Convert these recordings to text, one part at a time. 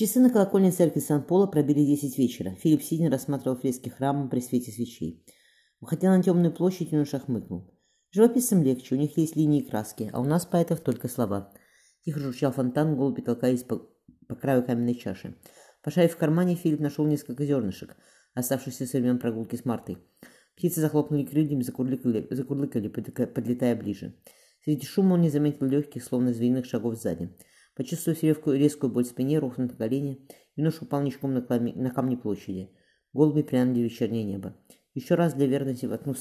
Часы на колокольне церкви Сан-Пола пробили десять вечера. Филипп Сидин рассматривал фрески храма при свете свечей. Выходя на темную площадь, юноша хмыкнул. Живописцам легче, у них есть линии и краски, а у нас поэтов только слова. Тихо журчал фонтан, голуби толкаясь по, по краю каменной чаши. Пошарив в кармане, Филипп нашел несколько зернышек, оставшихся со времен прогулки с Мартой. Птицы захлопнули крыльями, закурлыкали, закурлыкали подлетая ближе. Среди шума он не заметил легких, словно звериных шагов сзади. Почувствовав резкую, резкую боль в спине, рухнув на колени, юноша упал ничком на, камне, на камне площади. Голуби прянули вечернее небо. Еще раз для верности воткнув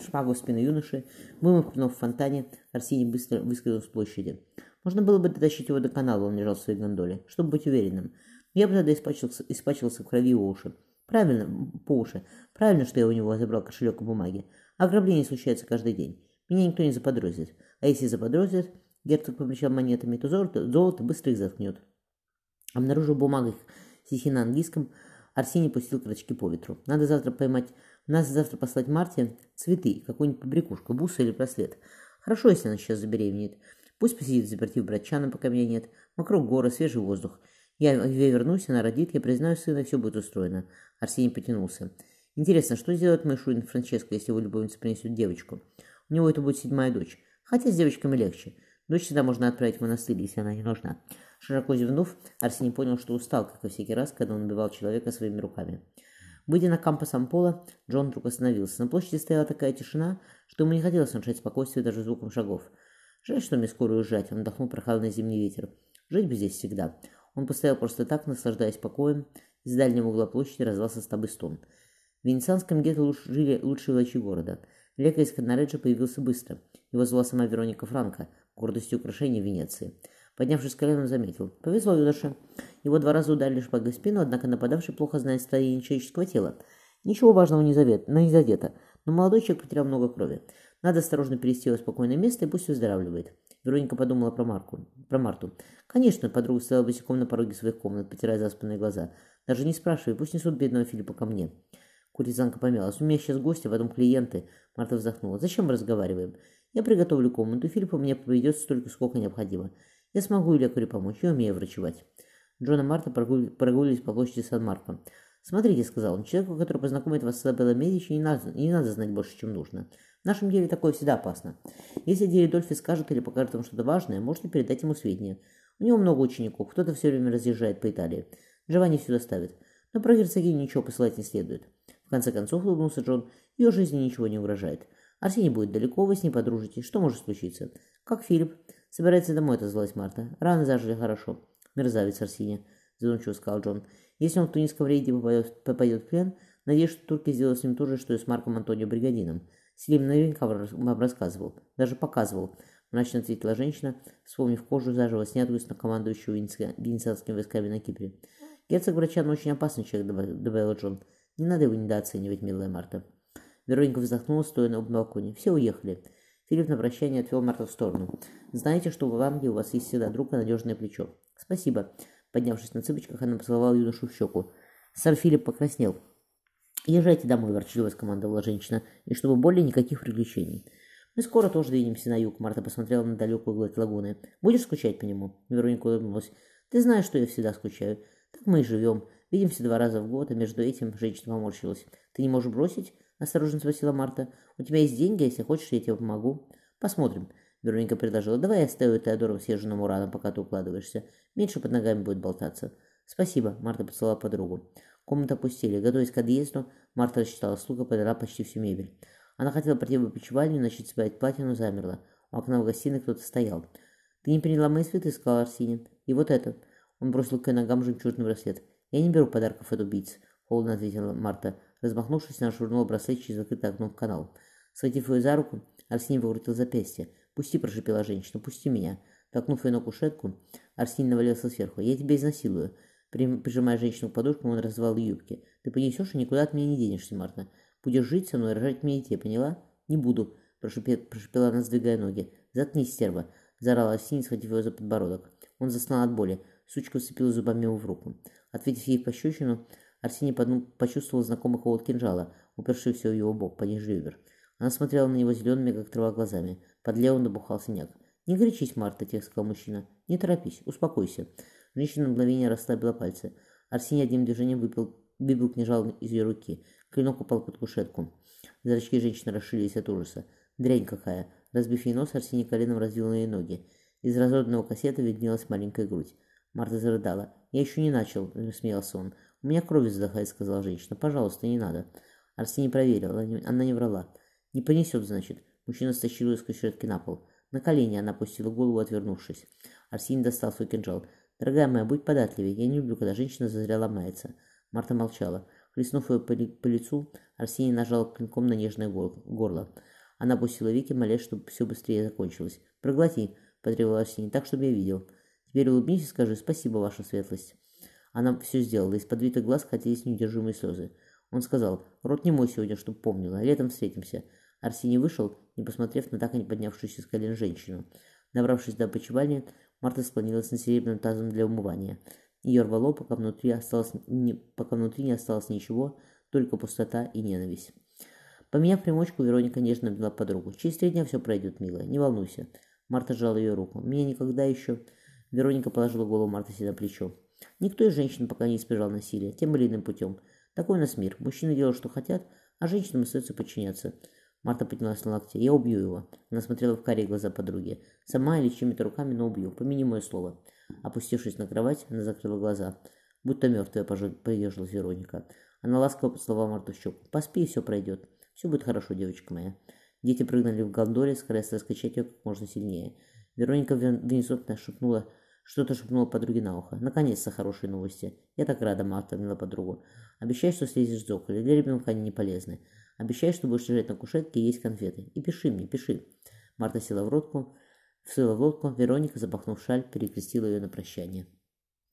шпагу в спину юноши, вымахнув в фонтане, Арсений быстро выскочил с площади. Можно было бы дотащить его до канала, он лежал в своей гондоле, чтобы быть уверенным. Я бы тогда испачкался, испачкался в крови у уши. Правильно, по уши. Правильно, что я у него забрал кошелек и бумаги. Ограбление случается каждый день. Меня никто не заподозрит. А если заподозрит, герцог помечал монетами, то золото, золото быстро их заткнет. Обнаружив в бумагах стихи на английском, Арсений пустил крачки по ветру. Надо завтра поймать... Надо завтра послать Марте цветы, какую-нибудь побрякушку, бусы или браслет. Хорошо, если она сейчас забеременеет. Пусть посидит заперти в братчаном, пока меня нет. Вокруг горы, свежий воздух. Я, я вернусь, она родит, я признаю сына, все будет устроено. Арсений потянулся. Интересно, что сделает мой Шурин Франческо, если его любовница принесет девочку? У него это будет седьмая дочь. Хотя с девочками легче. Дочь всегда можно отправить в монастырь, если она не нужна. Широко зевнув, Арсений понял, что устал, как и всякий раз, когда он убивал человека своими руками. Выйдя на кампус Ампола, Джон вдруг остановился. На площади стояла такая тишина, что ему не хотелось нарушать спокойствие даже звуком шагов. Жаль, что мне скоро уезжать, он вдохнул прохладный зимний ветер. Жить бы здесь всегда. Он постоял просто так, наслаждаясь покоем. Из дальнего угла площади раздался стабы стон. В Венецианском гетто жили лучшие врачи города. Лекарь из Канареджа появился быстро. Его звала сама Вероника Франко, гордостью украшения Венеции. Поднявшись с колен, он заметил. Повезло юноше. Его два раза ударили шпагой в спину, однако нападавший плохо знает строение человеческого тела. Ничего важного не, завет, но не задето, но молодой человек потерял много крови. Надо осторожно перевести его в спокойное место и пусть выздоравливает. Вероника подумала про, Марку, про Марту. Конечно, подруга стояла босиком на пороге своих комнат, потирая заспанные глаза. Даже не спрашивай, пусть несут бедного Филиппа ко мне. Куртизанка помялась. У меня сейчас гости, потом клиенты. Марта вздохнула. Зачем мы разговариваем? Я приготовлю комнату. Филиппу мне поведет столько, сколько необходимо. Я смогу лекарю помочь. Я умею врачевать. Джон и Марта прогулились по площади Сан-Марко. «Смотрите», — сказал он, — «человеку, который познакомит вас с Изабеллой Медичи, не надо, не надо знать больше, чем нужно. В нашем деле такое всегда опасно. Если Дери Дольфи скажет или покажет вам что-то важное, можете передать ему сведения. У него много учеников, кто-то все время разъезжает по Италии. Джованни все доставит. Но про герцогиню ничего посылать не следует. Конце концов, улыбнулся Джон, ее жизни ничего не угрожает. Арсений будет далеко, вы с ней подружитесь. Что может случиться? Как Филипп. Собирается домой, отозвалась Марта. Рано зажили хорошо. Мерзавец Арсений, задумчиво сказал Джон. Если он в тунисском рейде попадет, попадет в плен, надеюсь, что турки сделают с ним то же, что и с Марком Антонио Бригадином. Селим наверняка вам рассказывал, даже показывал, мрачно ответила женщина, вспомнив кожу заживо снятую с командующего венецианскими войсками на Кипре. Герцог врачан очень опасный человек, добавил Джон. Не надо его недооценивать, милая Марта. Вероника вздохнула, стоя на балконе. Все уехали. Филипп на прощание отвел Марту в сторону. «Знаете, что в Ирландии у вас есть всегда друг и надежное плечо?» «Спасибо». Поднявшись на цыпочках, она поцеловала юношу в щеку. Сэр Филипп покраснел. «Езжайте домой», – ворчливо скомандовала женщина, – «и чтобы более никаких приключений». «Мы скоро тоже двинемся на юг», – Марта посмотрела на далекую гладь лагуны. «Будешь скучать по нему?» – Вероника улыбнулась. «Ты знаешь, что я всегда скучаю. Так мы и живем. Видимся два раза в год, а между этим женщина поморщилась. Ты не можешь бросить?» – осторожно спросила Марта. «У тебя есть деньги, если хочешь, я тебе помогу». «Посмотрим». Вероника предложила. «Давай я оставлю Теодору съезженному раном, пока ты укладываешься. Меньше под ногами будет болтаться». «Спасибо», – Марта поцеловала подругу. Комнату опустили. Готовясь к отъезду, Марта рассчитала слуг и подала почти всю мебель. Она хотела пройти в опочивальню начать собирать платье, но замерла. У окна в гостиной кто-то стоял. «Ты не приняла мои цветы?» — сказал Арсений. «И вот это». Он бросил к ногам жемчужный браслет. «Я не беру подарков от убийц», — холодно ответила Марта. Размахнувшись, она швырнула браслет через закрытое окно в канал. Схватив ее за руку, Арсений выкрутил запястье. «Пусти», — прошипела женщина, — «пусти меня». Толкнув ее на кушетку, Арсений навалился сверху. «Я тебя изнасилую». Прижимая женщину к подушкам, он развал юбки. «Ты понесешь и никуда от меня не денешься, Марта. Будешь жить со мной рожать мне детей, поняла?» «Не буду», – прошипела она, сдвигая ноги. «Заткнись, стерва», – заорала Синь, схватив его за подбородок. Он застонал от боли. Сучка вцепилась зубами ему в руку. Ответив ей пощечину, Арсений почувствовал знакомый холод кинжала, упершийся в его бок, пониже ребер. Она смотрела на него зелеными, как трава, глазами. Под левым набухал синяк. «Не горячись, Марта», — тихо сказал мужчина. «Не торопись, успокойся». Женщина на мгновение расслабила пальцы. Арсений одним движением выпил, выбил кинжал из ее руки. Клинок упал под кушетку. Зрачки женщины расширились от ужаса. Дрянь какая! Разбив ей нос, Арсений коленом развил ей ноги. Из разорванного кассета виднелась маленькая грудь. Марта зарыдала. «Я еще не начал», — смеялся он. «У меня кровь задыхает», — сказала женщина. «Пожалуйста, не надо». Арсений проверил. Она не врала. «Не понесет, значит». Мужчина стащил ее с кушетки на пол. На колени она опустила голову, отвернувшись. Арсений достал свой кинжал. «Дорогая моя, будь податливее. Я не люблю, когда женщина зазря ломается». Марта молчала. Хлестнув ее по, по лицу, Арсений нажал клинком на нежное горло. Она опустила веки, молясь, чтобы все быстрее закончилось. «Проглоти», — потребовал Арсений, — «так, чтобы я видел. Теперь улыбнись и скажи «Спасибо, ваша светлость». Она все сделала, из подвитых глаз катились неудержимые слезы. Он сказал, «Рот не мой сегодня, чтоб помнила, летом встретимся». Арсений вышел, не посмотрев на так и не поднявшуюся с колен женщину. Добравшись до опочивания, Марта склонилась над серебряным тазом для умывания. Ее рвало, пока внутри, осталось, не, пока внутри не осталось ничего, только пустота и ненависть. Поменяв примочку, Вероника нежно обняла подругу. «Через три дня все пройдет, милая, не волнуйся». Марта сжала ее руку. «Меня никогда еще...» Вероника положила голову Марты себе на плечо. «Никто из женщин пока не избежал насилия, тем или иным путем. Такой у нас мир. Мужчины делают, что хотят, а женщинам остается подчиняться». Марта поднялась на локте. «Я убью его». Она смотрела в карие глаза подруги. «Сама или чьими-то руками, но убью. Помяни мое слово». Опустившись на кровать, она закрыла глаза. «Будто мертвая», — поежилась Вероника. Она ласково поцеловала Марту в щеку. «Поспи, и все пройдет». Все будет хорошо, девочка моя. Дети прыгнули в гондоле, стараясь раскачать ее как можно сильнее. Вероника внезапно шепнула, что-то шепнула подруге на ухо. Наконец-то хорошие новости. Я так рада, Марта, обняла подругу. Обещай, что слезешь с зоколя. Для ребенка они не полезны. Обещай, что будешь лежать на кушетке и есть конфеты. И пиши мне, пиши. Марта села в лодку, села в лодку. Вероника, запахнув шаль, перекрестила ее на прощание.